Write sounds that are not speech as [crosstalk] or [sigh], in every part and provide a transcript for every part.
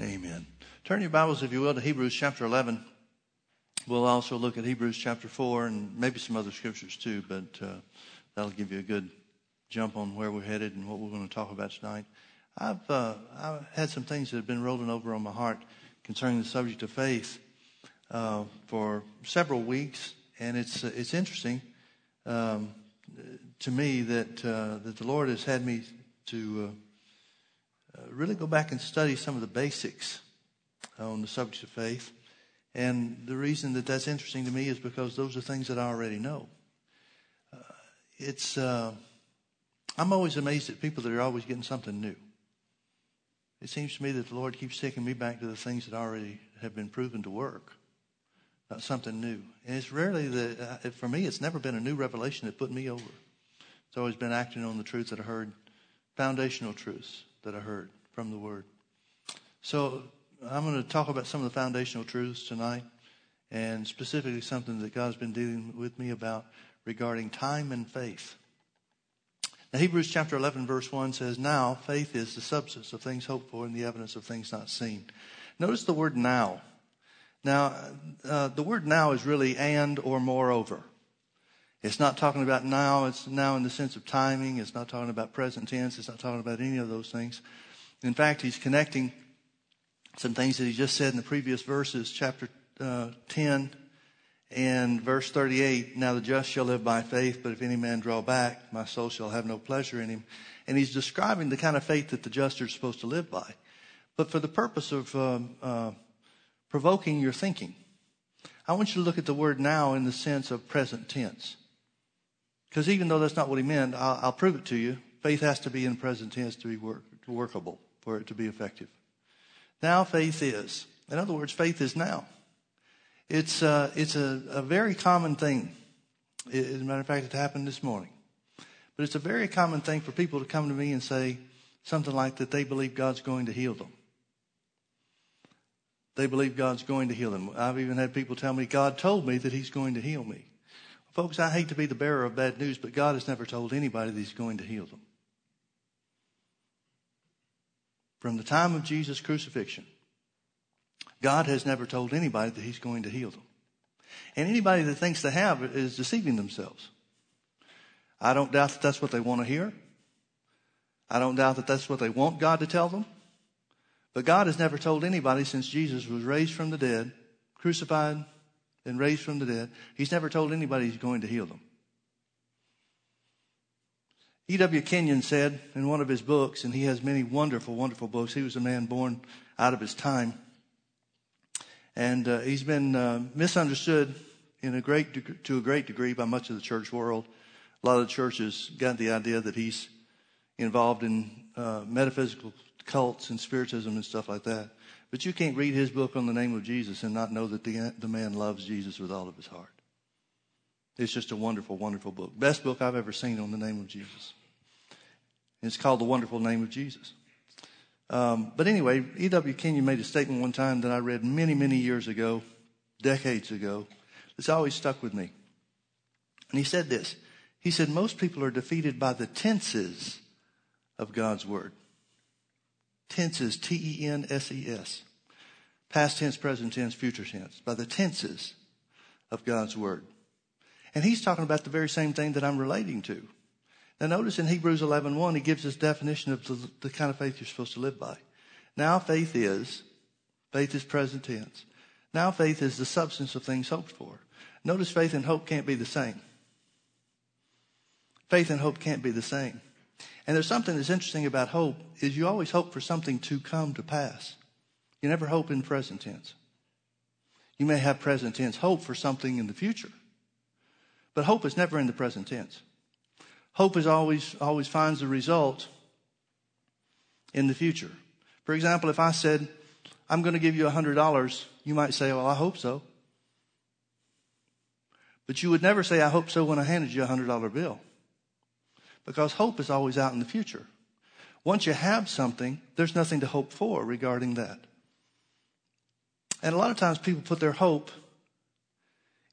Amen. Turn your Bibles, if you will, to Hebrews chapter 11. We'll also look at Hebrews chapter 4 and maybe some other scriptures too, but uh, that'll give you a good jump on where we're headed and what we're going to talk about tonight. I've, uh, I've had some things that have been rolling over on my heart concerning the subject of faith uh, for several weeks, and it's uh, it's interesting um, to me that uh, that the Lord has had me to uh, really go back and study some of the basics on the subject of faith. And the reason that that's interesting to me is because those are things that I already know. Uh, it's, uh, I'm always amazed at people that are always getting something new. It seems to me that the Lord keeps taking me back to the things that already have been proven to work, not something new. And it's rarely that, uh, for me, it's never been a new revelation that put me over. It's always been acting on the truth that I heard, foundational truths that I heard from the Word. So I'm going to talk about some of the foundational truths tonight, and specifically something that God's been dealing with me about regarding time and faith. Now, Hebrews chapter 11, verse 1 says, Now faith is the substance of things hoped for and the evidence of things not seen. Notice the word now. Now, uh, the word now is really and or moreover. It's not talking about now. It's now in the sense of timing. It's not talking about present tense. It's not talking about any of those things. In fact, he's connecting some things that he just said in the previous verses, chapter uh, 10 and verse 38. Now the just shall live by faith, but if any man draw back, my soul shall have no pleasure in him. And he's describing the kind of faith that the just are supposed to live by. But for the purpose of um, uh, provoking your thinking, I want you to look at the word now in the sense of present tense. Because even though that's not what he meant, I'll, I'll, prove it to you. Faith has to be in present tense to be work, workable, for it to be effective. Now faith is. In other words, faith is now. It's, uh, it's a, a, very common thing. As a matter of fact, it happened this morning. But it's a very common thing for people to come to me and say something like that they believe God's going to heal them. They believe God's going to heal them. I've even had people tell me, God told me that He's going to heal me. Folks, I hate to be the bearer of bad news, but God has never told anybody that He's going to heal them. From the time of Jesus' crucifixion, God has never told anybody that He's going to heal them. And anybody that thinks they have is deceiving themselves. I don't doubt that that's what they want to hear. I don't doubt that that's what they want God to tell them. But God has never told anybody since Jesus was raised from the dead, crucified, and raised from the dead. He's never told anybody he's going to heal them. E.W. Kenyon said in one of his books, and he has many wonderful, wonderful books. He was a man born out of his time. And uh, he's been uh, misunderstood in a great deg- to a great degree by much of the church world. A lot of the churches got the idea that he's involved in uh, metaphysical cults and spiritism and stuff like that. But you can't read his book on the name of Jesus and not know that the, the man loves Jesus with all of his heart. It's just a wonderful, wonderful book. Best book I've ever seen on the name of Jesus. It's called The Wonderful Name of Jesus. Um, but anyway, E.W. Kenyon made a statement one time that I read many, many years ago, decades ago. It's always stuck with me. And he said this. He said, most people are defeated by the tenses of God's word. Tenses, T-E-N-S-E-S. Past tense, present tense, future tense. By the tenses of God's word. And he's talking about the very same thing that I'm relating to. Now notice in Hebrews 11.1, 1, he gives this definition of the, the kind of faith you're supposed to live by. Now faith is, faith is present tense. Now faith is the substance of things hoped for. Notice faith and hope can't be the same. Faith and hope can't be the same. And there's something that's interesting about hope is you always hope for something to come to pass. You never hope in present tense. You may have present tense hope for something in the future. But hope is never in the present tense. Hope is always, always finds the result in the future. For example, if I said, I'm going to give you $100, you might say, well, I hope so. But you would never say, I hope so when I handed you a $100 bill. Because hope is always out in the future. Once you have something, there's nothing to hope for regarding that. And a lot of times people put their hope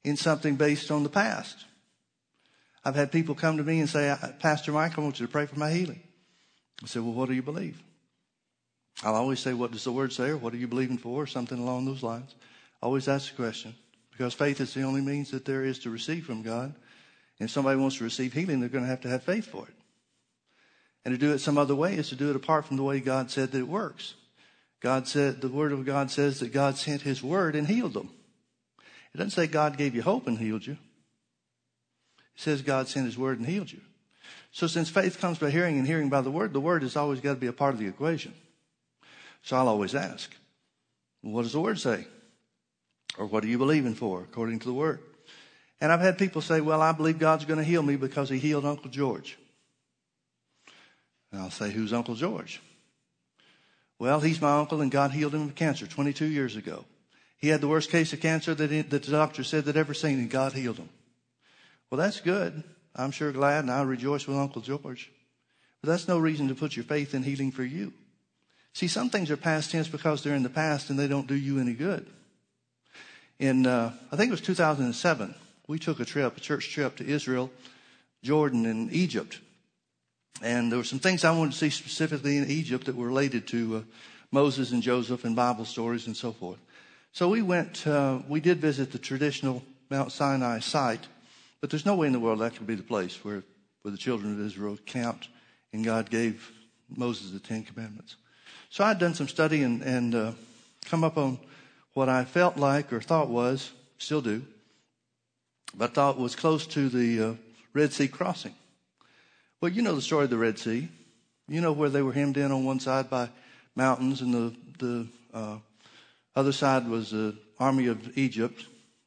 in something based on the past. I've had people come to me and say, Pastor Mike, I want you to pray for my healing. I said, Well, what do you believe? I'll always say, What does the word say? or What are you believing for? or something along those lines. Always ask the question because faith is the only means that there is to receive from God. If somebody wants to receive healing, they're going to have to have faith for it. And to do it some other way is to do it apart from the way God said that it works. God said, the word of God says that God sent his word and healed them. It doesn't say God gave you hope and healed you. It says God sent his word and healed you. So since faith comes by hearing and hearing by the word, the word has always got to be a part of the equation. So I'll always ask, what does the word say? Or what are you believing for according to the word? And I've had people say, well, I believe God's going to heal me because he healed Uncle George. And I'll say, who's Uncle George? Well, he's my uncle and God healed him of cancer 22 years ago. He had the worst case of cancer that, he, that the doctor said that ever seen and God healed him. Well, that's good. I'm sure glad and I rejoice with Uncle George. But that's no reason to put your faith in healing for you. See, some things are past tense because they're in the past and they don't do you any good. In, uh, I think it was 2007, we took a trip, a church trip to Israel, Jordan, and Egypt. And there were some things I wanted to see specifically in Egypt that were related to uh, Moses and Joseph and Bible stories and so forth. So we went, uh, we did visit the traditional Mount Sinai site, but there's no way in the world that could be the place where, where the children of Israel camped and God gave Moses the Ten Commandments. So I'd done some study and, and uh, come up on what I felt like or thought was, still do, but thought was close to the uh, Red Sea crossing. Well, you know the story of the Red Sea. You know where they were hemmed in on one side by mountains, and the the uh, other side was the army of Egypt,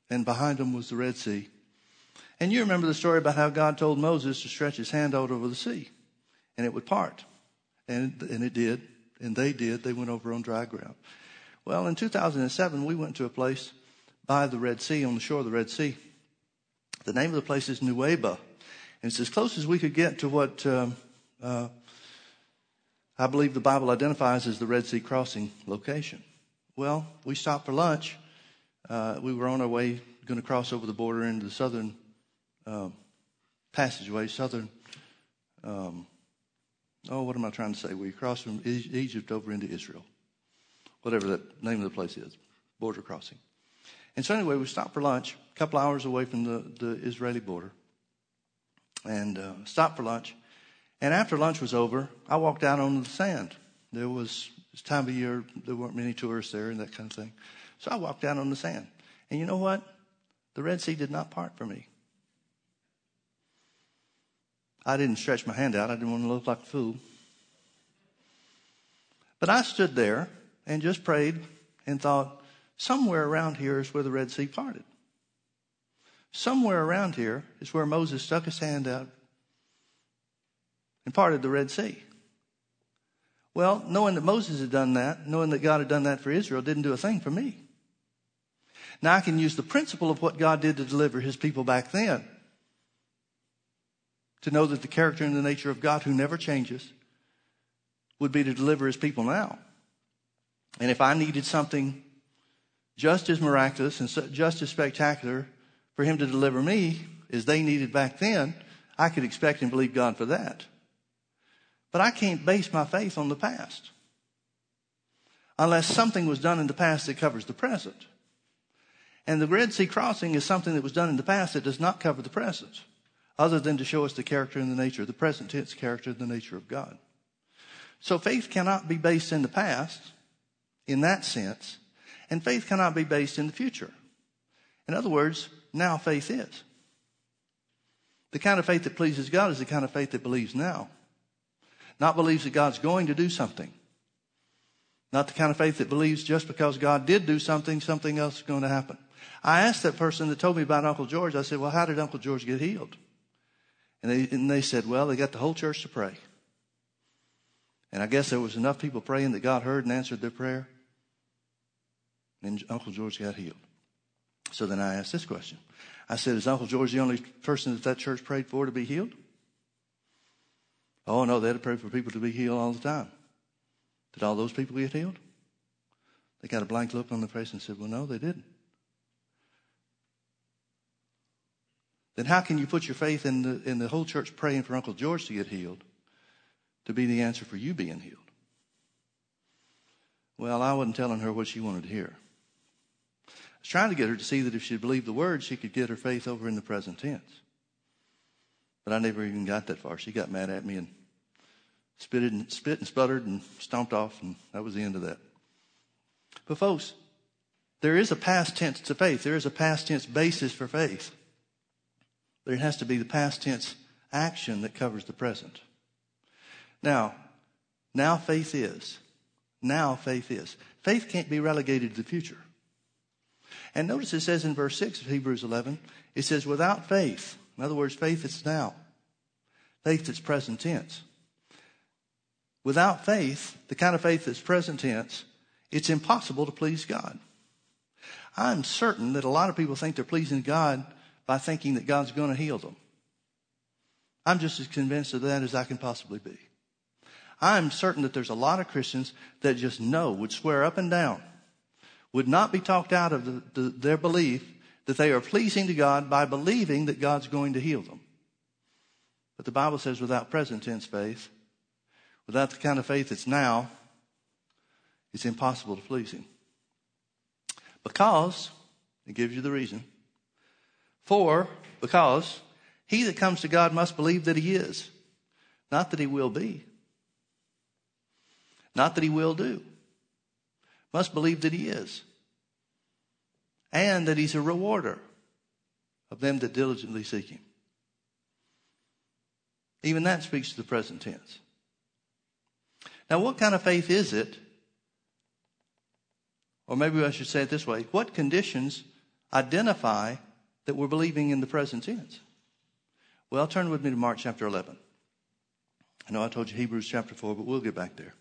and behind them was the Red Sea. And you remember the story about how God told Moses to stretch his hand out over the sea, and it would part, and and it did, and they did. They went over on dry ground. Well, in 2007, we went to a place by the Red Sea, on the shore of the Red Sea. The name of the place is Nuweiba. And it's as close as we could get to what um, uh, I believe the Bible identifies as the Red Sea crossing location. Well, we stopped for lunch. Uh, we were on our way, going to cross over the border into the southern um, passageway, southern. Um, oh, what am I trying to say? We crossed from Egypt over into Israel, whatever that name of the place is, border crossing. And so, anyway, we stopped for lunch, a couple hours away from the, the Israeli border and uh, stopped for lunch. And after lunch was over, I walked out on the sand. There was this time of year there weren't many tourists there and that kind of thing. So I walked out on the sand. And you know what? The Red Sea did not part for me. I didn't stretch my hand out. I didn't want to look like a fool. But I stood there and just prayed and thought, somewhere around here is where the Red Sea parted. Somewhere around here is where Moses stuck his hand out and parted the Red Sea. Well, knowing that Moses had done that, knowing that God had done that for Israel, didn't do a thing for me. Now I can use the principle of what God did to deliver his people back then to know that the character and the nature of God, who never changes, would be to deliver his people now. And if I needed something just as miraculous and just as spectacular for him to deliver me as they needed back then, I could expect and believe God for that. But I can't base my faith on the past unless something was done in the past that covers the present. And the Red Sea crossing is something that was done in the past that does not cover the present, other than to show us the character and the nature, the present tense character and the nature of God. So faith cannot be based in the past in that sense, and faith cannot be based in the future. In other words, now faith is. The kind of faith that pleases God is the kind of faith that believes now. Not believes that God's going to do something. Not the kind of faith that believes just because God did do something, something else is going to happen. I asked that person that told me about Uncle George, I said, Well, how did Uncle George get healed? And they, and they said, Well, they got the whole church to pray. And I guess there was enough people praying that God heard and answered their prayer. And Uncle George got healed. So then I asked this question. I said, Is Uncle George the only person that that church prayed for to be healed? Oh, no, they had to pray for people to be healed all the time. Did all those people get healed? They got a blank look on their face and said, Well, no, they didn't. Then how can you put your faith in the, in the whole church praying for Uncle George to get healed to be the answer for you being healed? Well, I wasn't telling her what she wanted to hear. Was trying to get her to see that if she believed the word, she could get her faith over in the present tense. But I never even got that far. She got mad at me and spit and, spit and sputtered and stomped off, and that was the end of that. But, folks, there is a past tense to faith. There is a past tense basis for faith. But it has to be the past tense action that covers the present. Now, now faith is. Now faith is. Faith can't be relegated to the future. And notice it says in verse 6 of Hebrews 11, it says, without faith, in other words, faith that's now, faith that's present tense. Without faith, the kind of faith that's present tense, it's impossible to please God. I'm certain that a lot of people think they're pleasing God by thinking that God's going to heal them. I'm just as convinced of that as I can possibly be. I'm certain that there's a lot of Christians that just know, would swear up and down, would not be talked out of the, the, their belief that they are pleasing to God by believing that God's going to heal them. But the Bible says without present tense faith, without the kind of faith that's now, it's impossible to please Him. Because, it gives you the reason. For, because he that comes to God must believe that he is, not that he will be, not that he will do. Must believe that he is, and that he's a rewarder of them that diligently seek him. Even that speaks to the present tense. Now, what kind of faith is it or maybe I should say it this way what conditions identify that we're believing in the present tense? Well, turn with me to Mark chapter 11. I know I told you Hebrews chapter 4, but we'll get back there.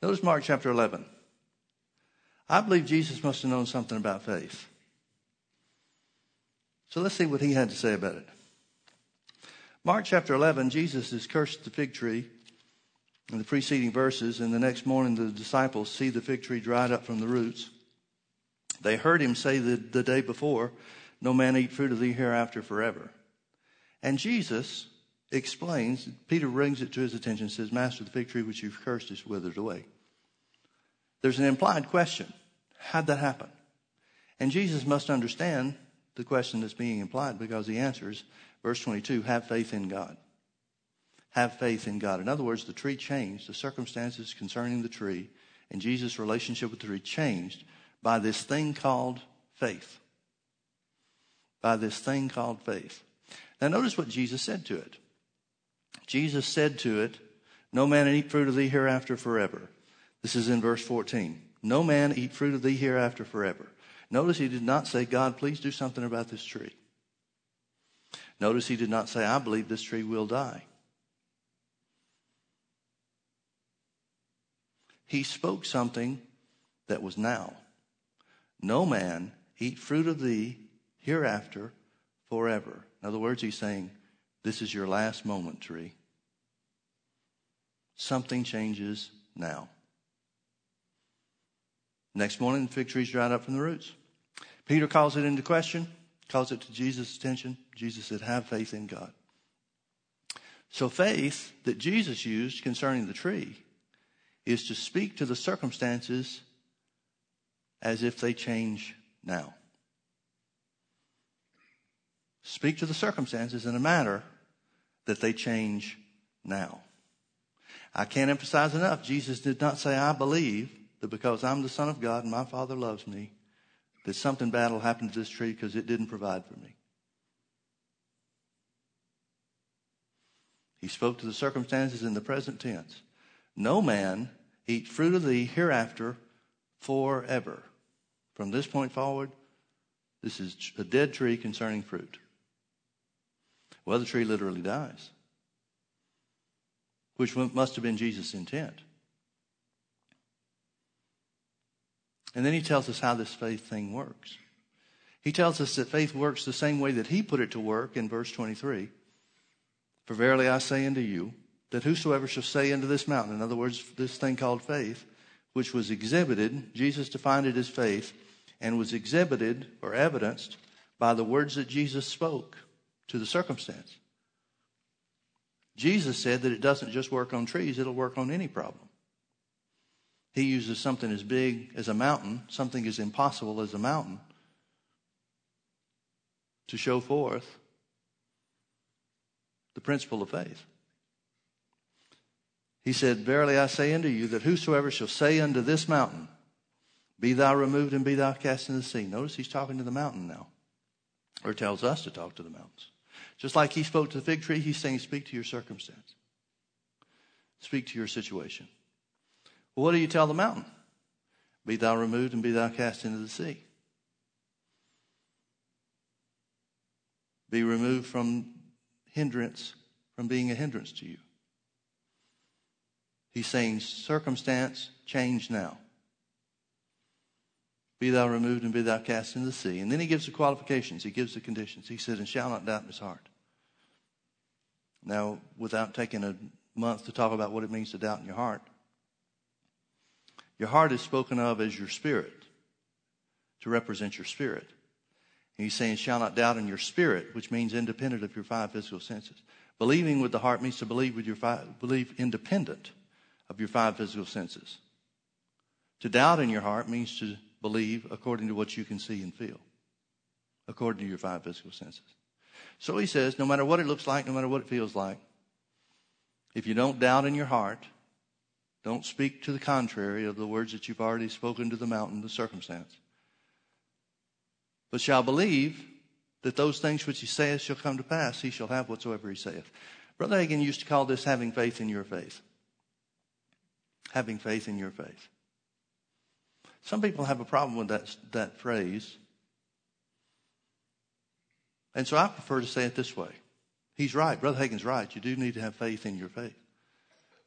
Notice Mark chapter 11. I believe Jesus must have known something about faith. So let's see what he had to say about it. Mark chapter 11, Jesus has cursed the fig tree in the preceding verses, and the next morning the disciples see the fig tree dried up from the roots. They heard him say the, the day before, No man eat fruit of thee hereafter forever. And Jesus explains, Peter brings it to his attention says, Master, the fig tree which you've cursed is withered away. There's an implied question. How'd that happen? And Jesus must understand the question that's being implied because he answers, verse 22, have faith in God have faith in God. In other words, the tree changed, the circumstances concerning the tree and Jesus' relationship with the tree changed by this thing called faith. By this thing called faith. Now, notice what Jesus said to it. Jesus said to it, No man eat fruit of thee hereafter forever. This is in verse 14. No man eat fruit of thee hereafter forever. Notice he did not say, God, please do something about this tree. Notice he did not say, I believe this tree will die. he spoke something that was now. No man eat fruit of thee hereafter forever. In other words, he's saying, This is your last moment, tree. Something changes now. Next morning, the fig tree's dried up from the roots. Peter calls it into question, calls it to Jesus' attention. Jesus said, Have faith in God. So, faith that Jesus used concerning the tree is to speak to the circumstances as if they change now. Speak to the circumstances in a manner that they change now. I can't emphasize enough, Jesus did not say, I believe that because I'm the Son of God and my Father loves me, that something bad will happen to this tree because it didn't provide for me. He spoke to the circumstances in the present tense. No man eat fruit of thee hereafter forever. From this point forward, this is a dead tree concerning fruit. Well, the tree literally dies, which must have been Jesus' intent. And then he tells us how this faith thing works. He tells us that faith works the same way that he put it to work in verse 23. For verily I say unto you, that whosoever shall say unto this mountain, in other words, this thing called faith, which was exhibited, Jesus defined it as faith, and was exhibited or evidenced by the words that Jesus spoke to the circumstance. Jesus said that it doesn't just work on trees, it'll work on any problem. He uses something as big as a mountain, something as impossible as a mountain, to show forth the principle of faith. He said, Verily I say unto you that whosoever shall say unto this mountain, Be thou removed and be thou cast into the sea. Notice he's talking to the mountain now, or tells us to talk to the mountains. Just like he spoke to the fig tree, he's saying, Speak to your circumstance, speak to your situation. Well, what do you tell the mountain? Be thou removed and be thou cast into the sea. Be removed from hindrance, from being a hindrance to you. He's saying, circumstance, change now. Be thou removed and be thou cast into the sea. And then he gives the qualifications, he gives the conditions. He says, and shall not doubt in his heart. Now, without taking a month to talk about what it means to doubt in your heart, your heart is spoken of as your spirit, to represent your spirit. And he's saying, shall not doubt in your spirit, which means independent of your five physical senses. Believing with the heart means to believe with your five, believe independent of your five physical senses. To doubt in your heart means to believe according to what you can see and feel, according to your five physical senses. So he says, no matter what it looks like, no matter what it feels like, if you don't doubt in your heart, don't speak to the contrary of the words that you've already spoken to the mountain, the circumstance, but shall believe that those things which he saith shall come to pass, he shall have whatsoever he saith. Brother Hagin used to call this having faith in your faith having faith in your faith. Some people have a problem with that, that phrase. And so I prefer to say it this way. He's right. Brother Hagin's right. You do need to have faith in your faith.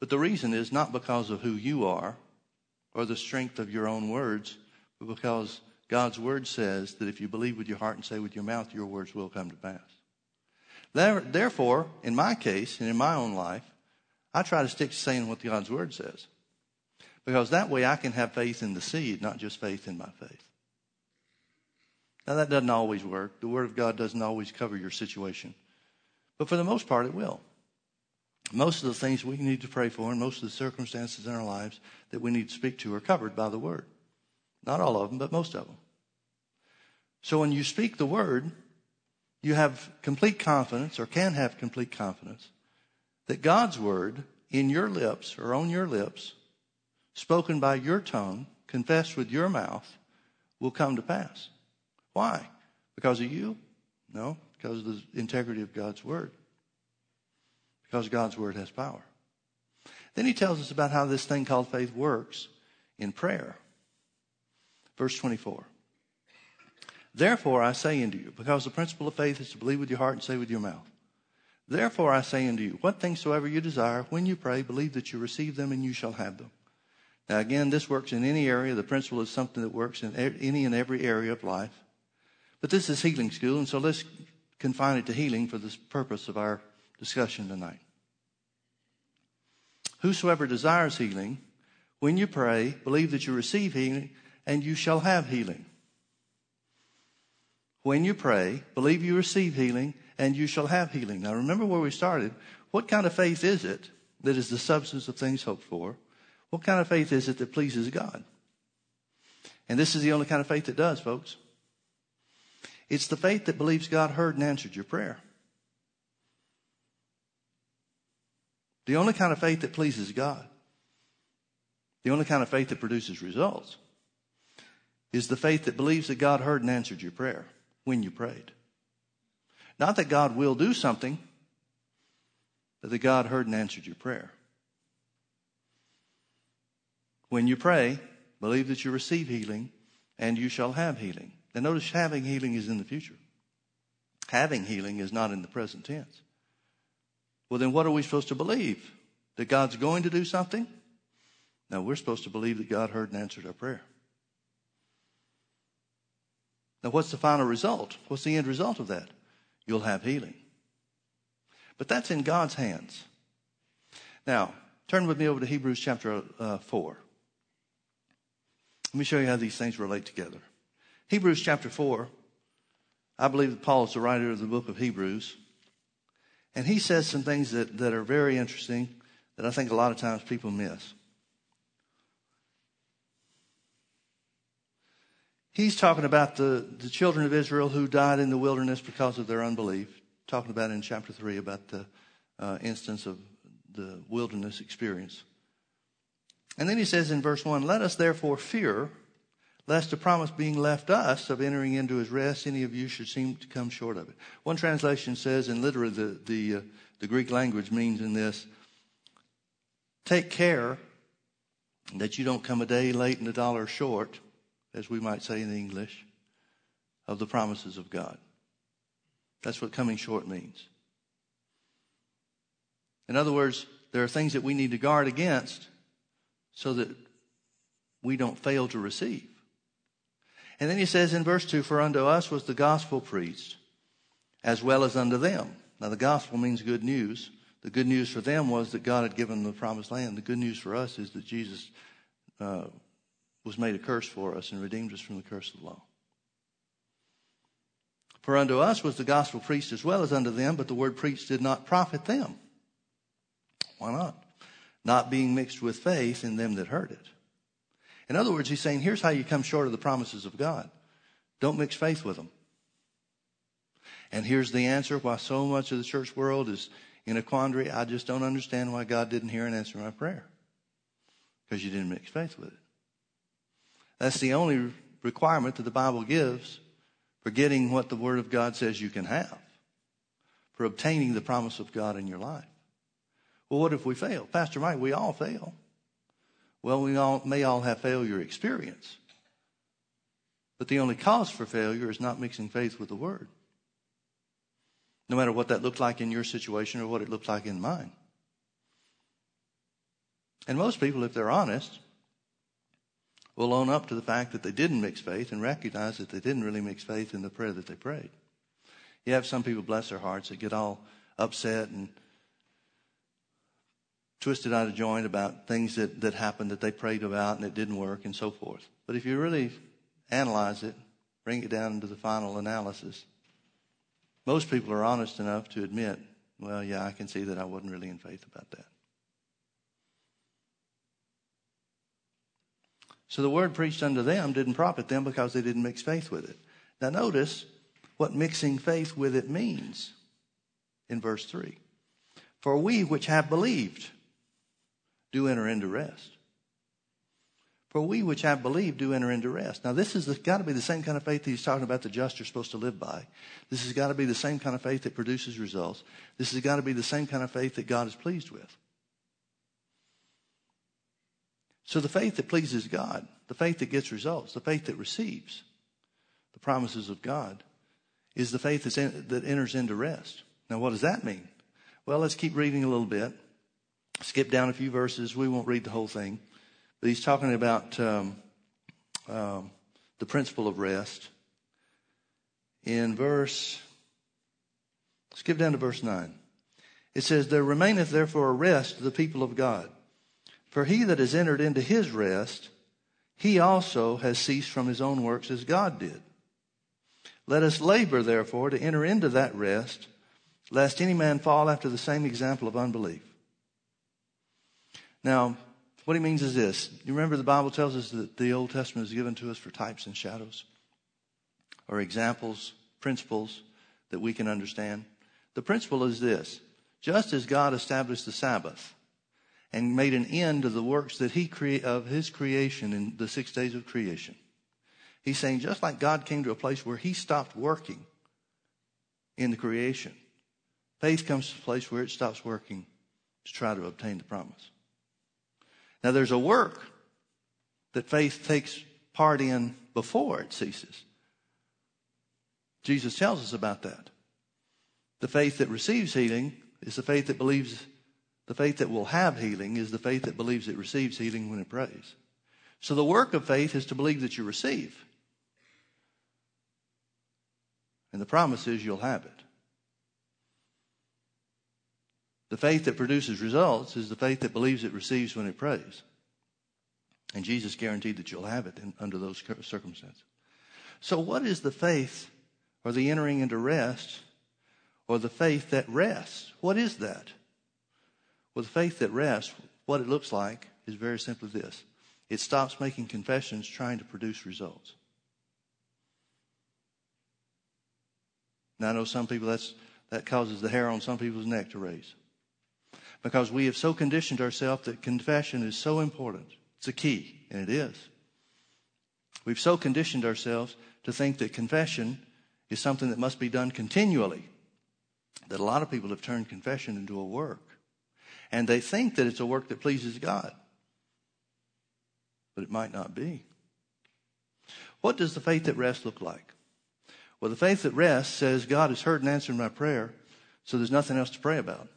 But the reason is not because of who you are or the strength of your own words, but because God's word says that if you believe with your heart and say with your mouth, your words will come to pass. Therefore, in my case and in my own life, I try to stick to saying what God's word says. Because that way I can have faith in the seed, not just faith in my faith. Now, that doesn't always work. The Word of God doesn't always cover your situation. But for the most part, it will. Most of the things we need to pray for and most of the circumstances in our lives that we need to speak to are covered by the Word. Not all of them, but most of them. So when you speak the Word, you have complete confidence or can have complete confidence that God's Word in your lips or on your lips spoken by your tongue, confessed with your mouth, will come to pass. Why? Because of you? No, because of the integrity of God's word. Because God's word has power. Then he tells us about how this thing called faith works in prayer. Verse 24. Therefore I say unto you, because the principle of faith is to believe with your heart and say with your mouth. Therefore I say unto you, what things soever you desire, when you pray, believe that you receive them and you shall have them. Now, again, this works in any area. The principle is something that works in any and every area of life. But this is healing school, and so let's confine it to healing for the purpose of our discussion tonight. Whosoever desires healing, when you pray, believe that you receive healing, and you shall have healing. When you pray, believe you receive healing, and you shall have healing. Now, remember where we started. What kind of faith is it that is the substance of things hoped for? What kind of faith is it that pleases God? And this is the only kind of faith that does, folks. It's the faith that believes God heard and answered your prayer. The only kind of faith that pleases God, the only kind of faith that produces results, is the faith that believes that God heard and answered your prayer when you prayed. Not that God will do something, but that God heard and answered your prayer. When you pray, believe that you receive healing and you shall have healing. Now notice having healing is in the future. Having healing is not in the present tense. Well, then what are we supposed to believe? That God's going to do something? No, we're supposed to believe that God heard and answered our prayer. Now, what's the final result? What's the end result of that? You'll have healing. But that's in God's hands. Now, turn with me over to Hebrews chapter uh, 4. Let me show you how these things relate together. Hebrews chapter 4, I believe that Paul is the writer of the book of Hebrews. And he says some things that, that are very interesting that I think a lot of times people miss. He's talking about the, the children of Israel who died in the wilderness because of their unbelief. Talking about in chapter 3 about the uh, instance of the wilderness experience. And then he says in verse 1 Let us therefore fear lest the promise being left us of entering into his rest, any of you should seem to come short of it. One translation says, and literally the, the, uh, the Greek language means in this, take care that you don't come a day late and a dollar short, as we might say in English, of the promises of God. That's what coming short means. In other words, there are things that we need to guard against so that we don't fail to receive. And then he says in verse 2 For unto us was the gospel preached, as well as unto them. Now, the gospel means good news. The good news for them was that God had given them the promised land. The good news for us is that Jesus uh, was made a curse for us and redeemed us from the curse of the law. For unto us was the gospel preached as well as unto them, but the word preached did not profit them. Why not? Not being mixed with faith in them that heard it. In other words, he's saying, here's how you come short of the promises of God. Don't mix faith with them. And here's the answer why so much of the church world is in a quandary. I just don't understand why God didn't hear and answer my prayer. Because you didn't mix faith with it. That's the only requirement that the Bible gives for getting what the Word of God says you can have, for obtaining the promise of God in your life. Well, what if we fail? Pastor Mike, we all fail. Well, we all may all have failure experience. But the only cause for failure is not mixing faith with the Word. No matter what that looked like in your situation or what it looked like in mine. And most people, if they're honest, will own up to the fact that they didn't mix faith and recognize that they didn't really mix faith in the prayer that they prayed. You have some people, bless their hearts, that get all upset and twisted out of joint about things that, that happened that they prayed about and it didn't work and so forth. But if you really analyze it, bring it down to the final analysis, most people are honest enough to admit, well, yeah, I can see that I wasn't really in faith about that. So the word preached unto them didn't profit them because they didn't mix faith with it. Now notice what mixing faith with it means in verse 3. For we which have believed do enter into rest. For we which have believed do enter into rest. Now, this has got to be the same kind of faith that he's talking about the just are supposed to live by. This has got to be the same kind of faith that produces results. This has got to be the same kind of faith that God is pleased with. So the faith that pleases God, the faith that gets results, the faith that receives the promises of God is the faith in, that enters into rest. Now, what does that mean? Well, let's keep reading a little bit. Skip down a few verses. We won't read the whole thing. But he's talking about um, um, the principle of rest. In verse, skip down to verse 9. It says, There remaineth therefore a rest to the people of God. For he that has entered into his rest, he also has ceased from his own works as God did. Let us labor, therefore, to enter into that rest, lest any man fall after the same example of unbelief. Now, what he means is this. You remember the Bible tells us that the Old Testament is given to us for types and shadows, or examples, principles that we can understand. The principle is this just as God established the Sabbath, and made an end of the works that he of his creation in the six days of creation. He's saying just like God came to a place where he stopped working in the creation, faith comes to a place where it stops working to try to obtain the promise. Now there's a work that faith takes part in before it ceases. Jesus tells us about that. The faith that receives healing is the faith that believes the faith that will have healing is the faith that believes it receives healing when it prays. So the work of faith is to believe that you receive. And the promise is you'll have it. The faith that produces results is the faith that believes it receives when it prays. And Jesus guaranteed that you'll have it in, under those circumstances. So, what is the faith or the entering into rest or the faith that rests? What is that? Well, the faith that rests, what it looks like is very simply this it stops making confessions trying to produce results. Now, I know some people that's, that causes the hair on some people's neck to raise. Because we have so conditioned ourselves that confession is so important. It's a key, and it is. We've so conditioned ourselves to think that confession is something that must be done continually that a lot of people have turned confession into a work. And they think that it's a work that pleases God. But it might not be. What does the faith at rest look like? Well, the faith at rest says God has heard and answered my prayer, so there's nothing else to pray about.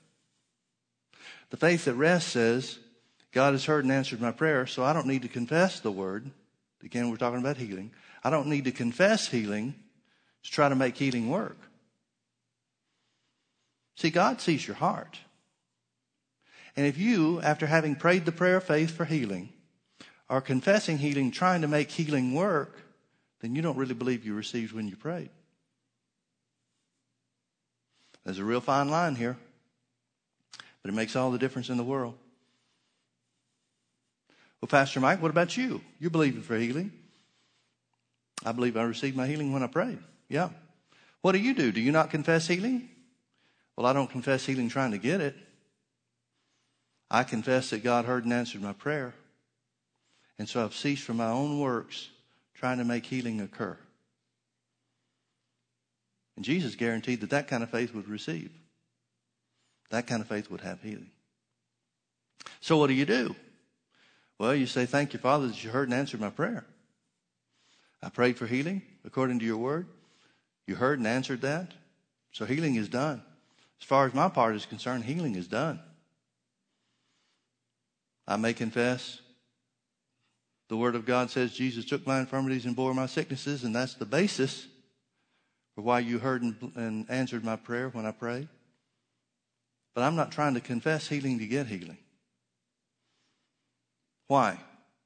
The faith at rest says God has heard and answered my prayer, so I don't need to confess the word. Again, we're talking about healing. I don't need to confess healing to try to make healing work. See, God sees your heart. And if you, after having prayed the prayer of faith for healing, are confessing healing, trying to make healing work, then you don't really believe you received when you prayed. There's a real fine line here, but it makes all the difference in the world. Well, Pastor Mike, what about you? You're believing for healing. I believe I received my healing when I prayed. Yeah. What do you do? Do you not confess healing? Well, I don't confess healing trying to get it. I confess that God heard and answered my prayer. And so I've ceased from my own works trying to make healing occur. And Jesus guaranteed that that kind of faith would receive. That kind of faith would have healing. So what do you do? Well, you say, Thank you, Father, that you heard and answered my prayer. I prayed for healing according to your word. You heard and answered that. So healing is done. As far as my part is concerned, healing is done. I may confess the Word of God says Jesus took my infirmities and bore my sicknesses, and that's the basis for why you heard and, and answered my prayer when I prayed. But I'm not trying to confess healing to get healing. Why?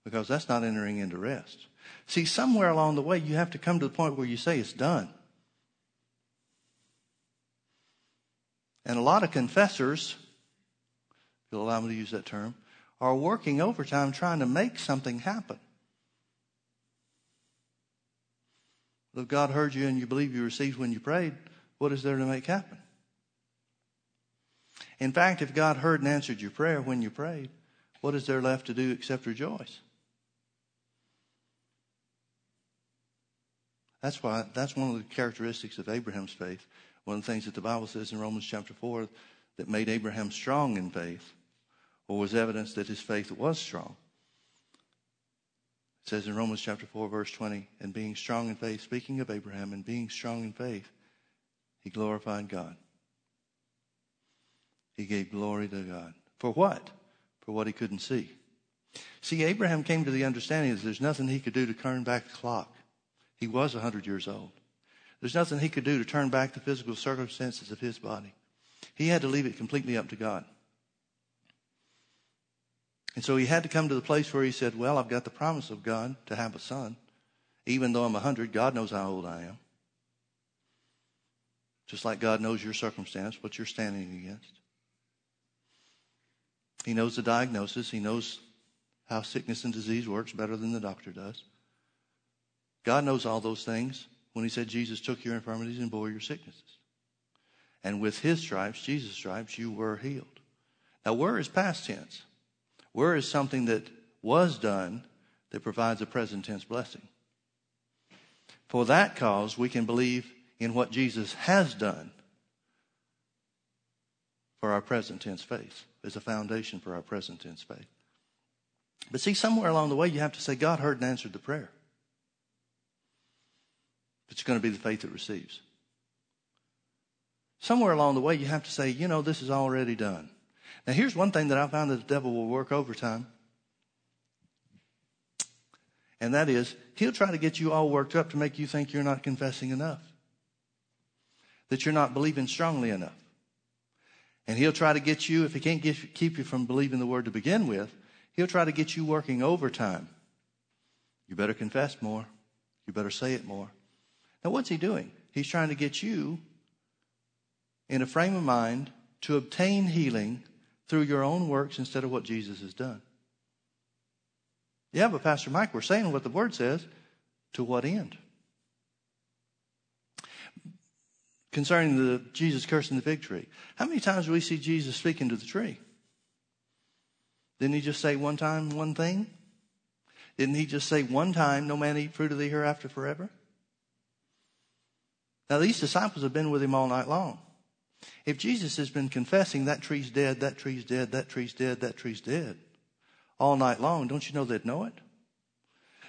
Because that's not entering into rest. See, somewhere along the way, you have to come to the point where you say it's done. And a lot of confessors, if you'll allow me to use that term, are working overtime trying to make something happen. If God heard you and you believe you received when you prayed, what is there to make happen? In fact, if God heard and answered your prayer when you prayed, what is there left to do except rejoice? That's why that's one of the characteristics of Abraham's faith. One of the things that the Bible says in Romans chapter 4 that made Abraham strong in faith or was evidence that his faith was strong. It says in Romans chapter 4, verse 20, and being strong in faith, speaking of Abraham, and being strong in faith, he glorified God. He gave glory to God. For what? For what he couldn't see. See, Abraham came to the understanding that there's nothing he could do to turn back the clock. He was 100 years old. There's nothing he could do to turn back the physical circumstances of his body. He had to leave it completely up to God. And so he had to come to the place where he said, Well, I've got the promise of God to have a son. Even though I'm 100, God knows how old I am. Just like God knows your circumstance, what you're standing against. He knows the diagnosis. He knows how sickness and disease works better than the doctor does. God knows all those things when he said Jesus took your infirmities and bore your sicknesses. And with his stripes, Jesus' stripes, you were healed. Now, where is past tense? Where is something that was done that provides a present tense blessing? For that cause, we can believe in what Jesus has done for our present tense faith, as a foundation for our present tense faith. But see, somewhere along the way, you have to say, God heard and answered the prayer. It's going to be the faith that receives. Somewhere along the way, you have to say, you know, this is already done. Now, here's one thing that I found that the devil will work overtime. And that is, he'll try to get you all worked up to make you think you're not confessing enough, that you're not believing strongly enough. And he'll try to get you, if he can't get, keep you from believing the word to begin with, he'll try to get you working overtime. You better confess more. You better say it more. Now, what's he doing? He's trying to get you in a frame of mind to obtain healing through your own works instead of what Jesus has done. Yeah, but Pastor Mike, we're saying what the Word says. To what end? Concerning the Jesus cursing the fig tree. How many times do we see Jesus speaking to the tree? Didn't he just say one time one thing? Didn't he just say one time, no man eat fruit of thee hereafter forever? Now these disciples have been with him all night long. If Jesus has been confessing that tree's dead, that tree's dead, that tree's dead, that tree's dead all night long, don't you know they'd know it?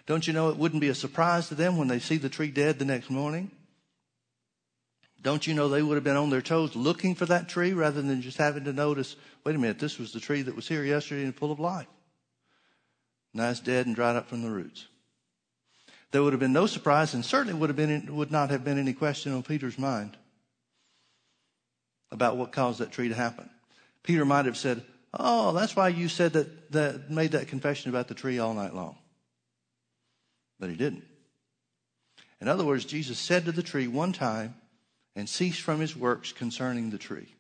Don't you know it wouldn't be a surprise to them when they see the tree dead the next morning? Don't you know they would have been on their toes looking for that tree rather than just having to notice, wait a minute, this was the tree that was here yesterday and full of life. Now it's dead and dried up from the roots. There would have been no surprise and certainly would have been, would not have been any question on Peter's mind about what caused that tree to happen. Peter might have said, Oh, that's why you said that, that made that confession about the tree all night long. But he didn't. In other words, Jesus said to the tree one time and ceased from his works concerning the tree.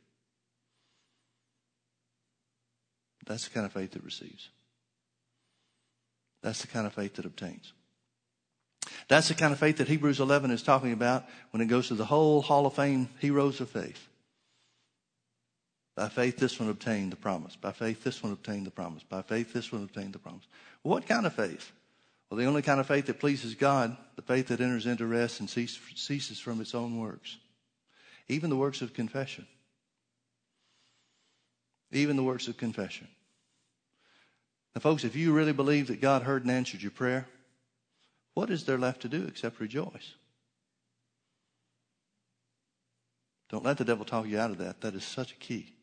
That's the kind of faith that receives. That's the kind of faith that obtains. That's the kind of faith that Hebrews 11 is talking about when it goes to the whole Hall of Fame heroes of faith. By faith, this one obtained the promise. By faith, this one obtained the promise. By faith, this one obtained the promise. What kind of faith? Well, the only kind of faith that pleases God, the faith that enters into rest and ceases from its own works. Even the works of confession. Even the works of confession. Now, folks, if you really believe that God heard and answered your prayer, what is there left to do except rejoice? Don't let the devil talk you out of that. That is such a key.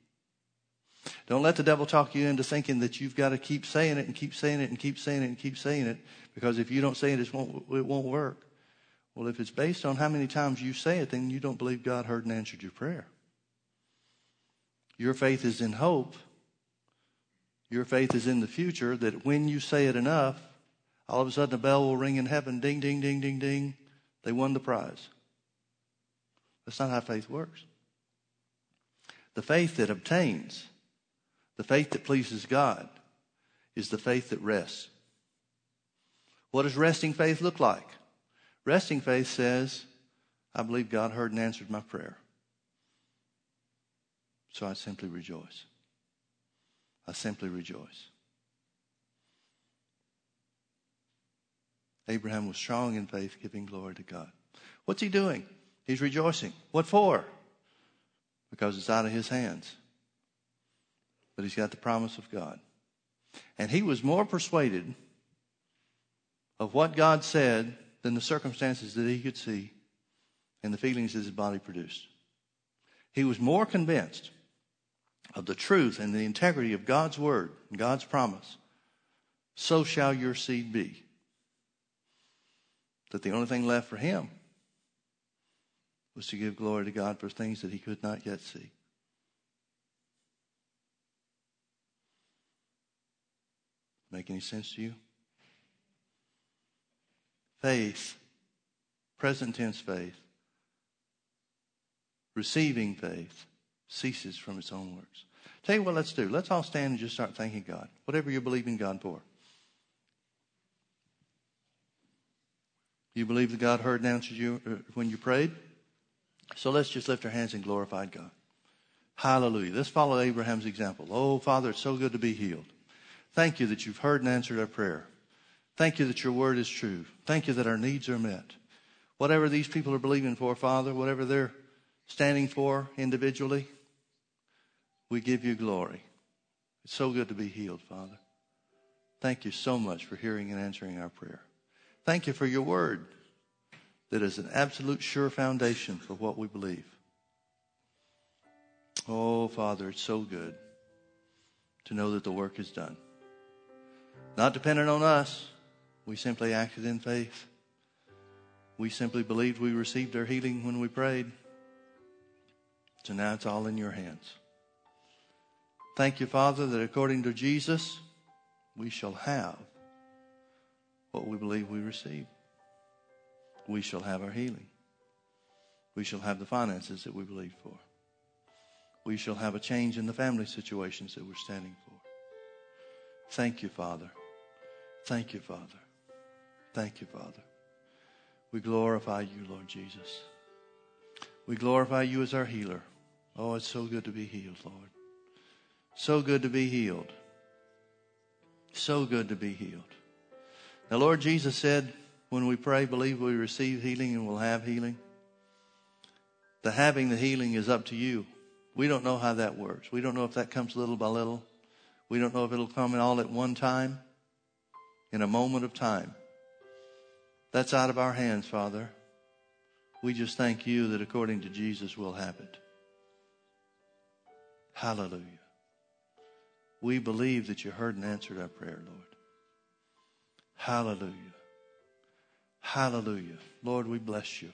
Don't let the devil talk you into thinking that you've got to keep saying it and keep saying it and keep saying it and keep saying it because if you don't say it, it won't, it won't work. Well, if it's based on how many times you say it, then you don't believe God heard and answered your prayer. Your faith is in hope. Your faith is in the future that when you say it enough, all of a sudden a bell will ring in heaven ding, ding, ding, ding, ding. They won the prize. That's not how faith works. The faith that obtains the faith that pleases God is the faith that rests. What does resting faith look like? Resting faith says, I believe God heard and answered my prayer. So I simply rejoice. I simply rejoice. Abraham was strong in faith, giving glory to God. What's he doing? He's rejoicing. What for? Because it's out of his hands but he's got the promise of God. And he was more persuaded of what God said than the circumstances that he could see and the feelings that his body produced. He was more convinced of the truth and the integrity of God's word and God's promise. So shall your seed be. That the only thing left for him was to give glory to God for things that he could not yet see. Make any sense to you? Faith, present tense faith, receiving faith, ceases from its own works. Tell you what, let's do. Let's all stand and just start thanking God. Whatever you believe in God for. You believe that God heard and answered you uh, when you prayed? So let's just lift our hands and glorify God. Hallelujah. Let's follow Abraham's example. Oh, Father, it's so good to be healed. Thank you that you've heard and answered our prayer. Thank you that your word is true. Thank you that our needs are met. Whatever these people are believing for, Father, whatever they're standing for individually, we give you glory. It's so good to be healed, Father. Thank you so much for hearing and answering our prayer. Thank you for your word that is an absolute sure foundation for what we believe. Oh, Father, it's so good to know that the work is done. Not dependent on us. We simply acted in faith. We simply believed we received our healing when we prayed. So now it's all in your hands. Thank you, Father, that according to Jesus, we shall have what we believe we receive. We shall have our healing. We shall have the finances that we believe for. We shall have a change in the family situations that we're standing for. Thank you, Father. Thank you, Father. Thank you, Father. We glorify you, Lord Jesus. We glorify you as our healer. Oh, it's so good to be healed, Lord. So good to be healed. So good to be healed. Now, Lord Jesus said, when we pray, believe we receive healing and we'll have healing. The having the healing is up to you. We don't know how that works. We don't know if that comes little by little. We don't know if it'll come all at one time, in a moment of time. That's out of our hands, Father. We just thank you that according to Jesus we'll have it. Hallelujah. We believe that you heard and answered our prayer, Lord. Hallelujah. Hallelujah. Lord, we bless you.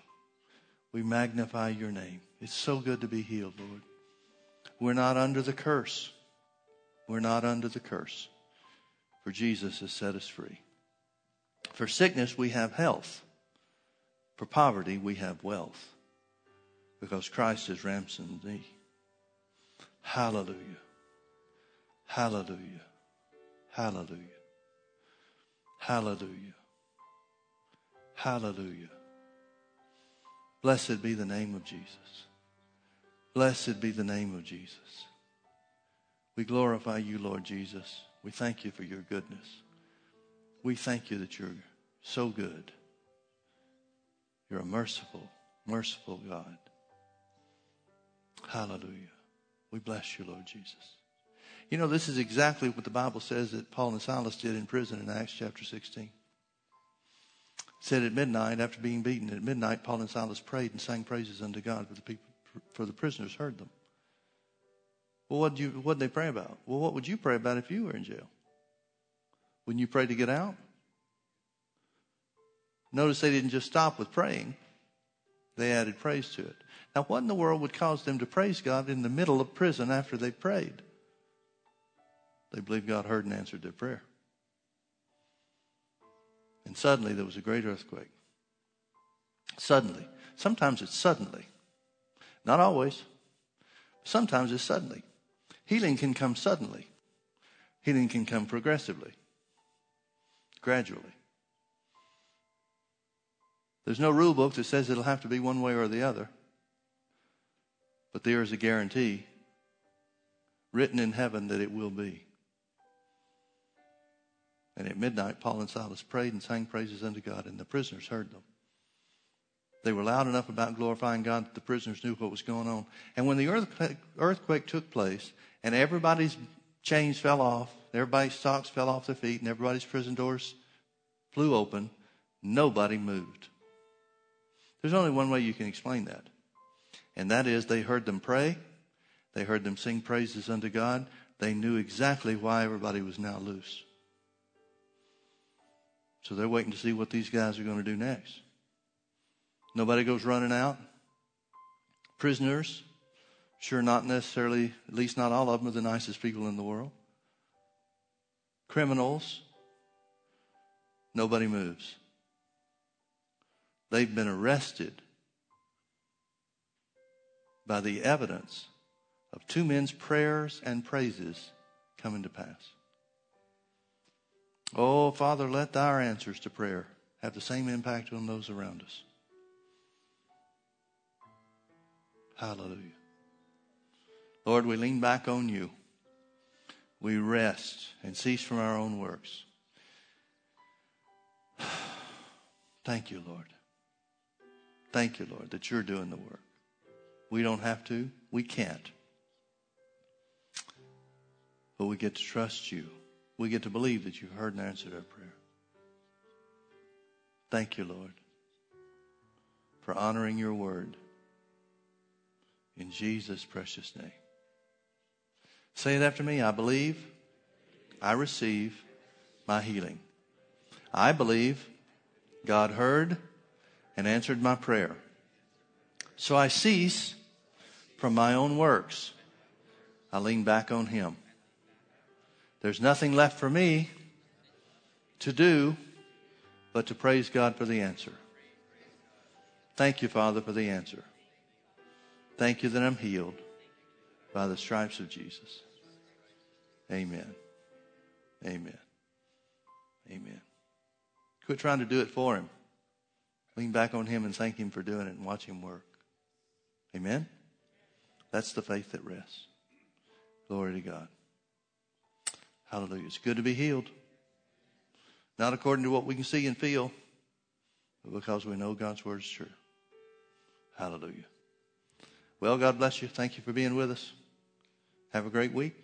We magnify your name. It's so good to be healed, Lord. We're not under the curse. We're not under the curse. For Jesus has set us free. For sickness, we have health. For poverty, we have wealth. Because Christ has ransomed thee. Hallelujah. Hallelujah. Hallelujah. Hallelujah. Hallelujah. Blessed be the name of Jesus. Blessed be the name of Jesus. We glorify you, Lord Jesus. We thank you for your goodness. We thank you that you're so good. You're a merciful, merciful God. Hallelujah. We bless you, Lord Jesus. You know, this is exactly what the Bible says that Paul and Silas did in prison in Acts chapter 16. It said at midnight, after being beaten, at midnight, Paul and Silas prayed and sang praises unto God for the people, for the prisoners heard them. Well, what did you what did they pray about? Well, what would you pray about if you were in jail? Wouldn't you pray to get out? Notice they didn't just stop with praying. They added praise to it. Now, what in the world would cause them to praise God in the middle of prison after they prayed? They believed God heard and answered their prayer. And suddenly there was a great earthquake. Suddenly. Sometimes it's suddenly. Not always. Sometimes it's suddenly. Healing can come suddenly. Healing can come progressively, gradually. There's no rule book that says it'll have to be one way or the other. But there is a guarantee written in heaven that it will be. And at midnight, Paul and Silas prayed and sang praises unto God, and the prisoners heard them. They were loud enough about glorifying God that the prisoners knew what was going on. And when the earthquake, took place and everybody's chains fell off, everybody's socks fell off their feet, and everybody's prison doors flew open, nobody moved. There's only one way you can explain that. And that is they heard them pray. They heard them sing praises unto God. They knew exactly why everybody was now loose. So they're waiting to see what these guys are going to do next. Nobody goes running out. Prisoners, sure, not necessarily, at least not all of them are the nicest people in the world. Criminals, nobody moves. They've been arrested by the evidence of two men's prayers and praises coming to pass. Oh, Father, let our answers to prayer have the same impact on those around us. Hallelujah. Lord, we lean back on you. We rest and cease from our own works. [sighs] Thank you, Lord. Thank you, Lord, that you're doing the work. We don't have to. We can't. But we get to trust you. We get to believe that you heard and answered our prayer. Thank you, Lord, for honoring your word. In Jesus' precious name. Say it after me. I believe, I receive my healing. I believe God heard and answered my prayer. So I cease from my own works. I lean back on Him. There's nothing left for me to do but to praise God for the answer. Thank you, Father, for the answer. Thank you that I'm healed by the stripes of Jesus. Amen. Amen. Amen. Quit trying to do it for him. Lean back on him and thank him for doing it and watch him work. Amen? That's the faith that rests. Glory to God. Hallelujah. It's good to be healed. Not according to what we can see and feel, but because we know God's word is true. Hallelujah. Well, God bless you. Thank you for being with us. Have a great week.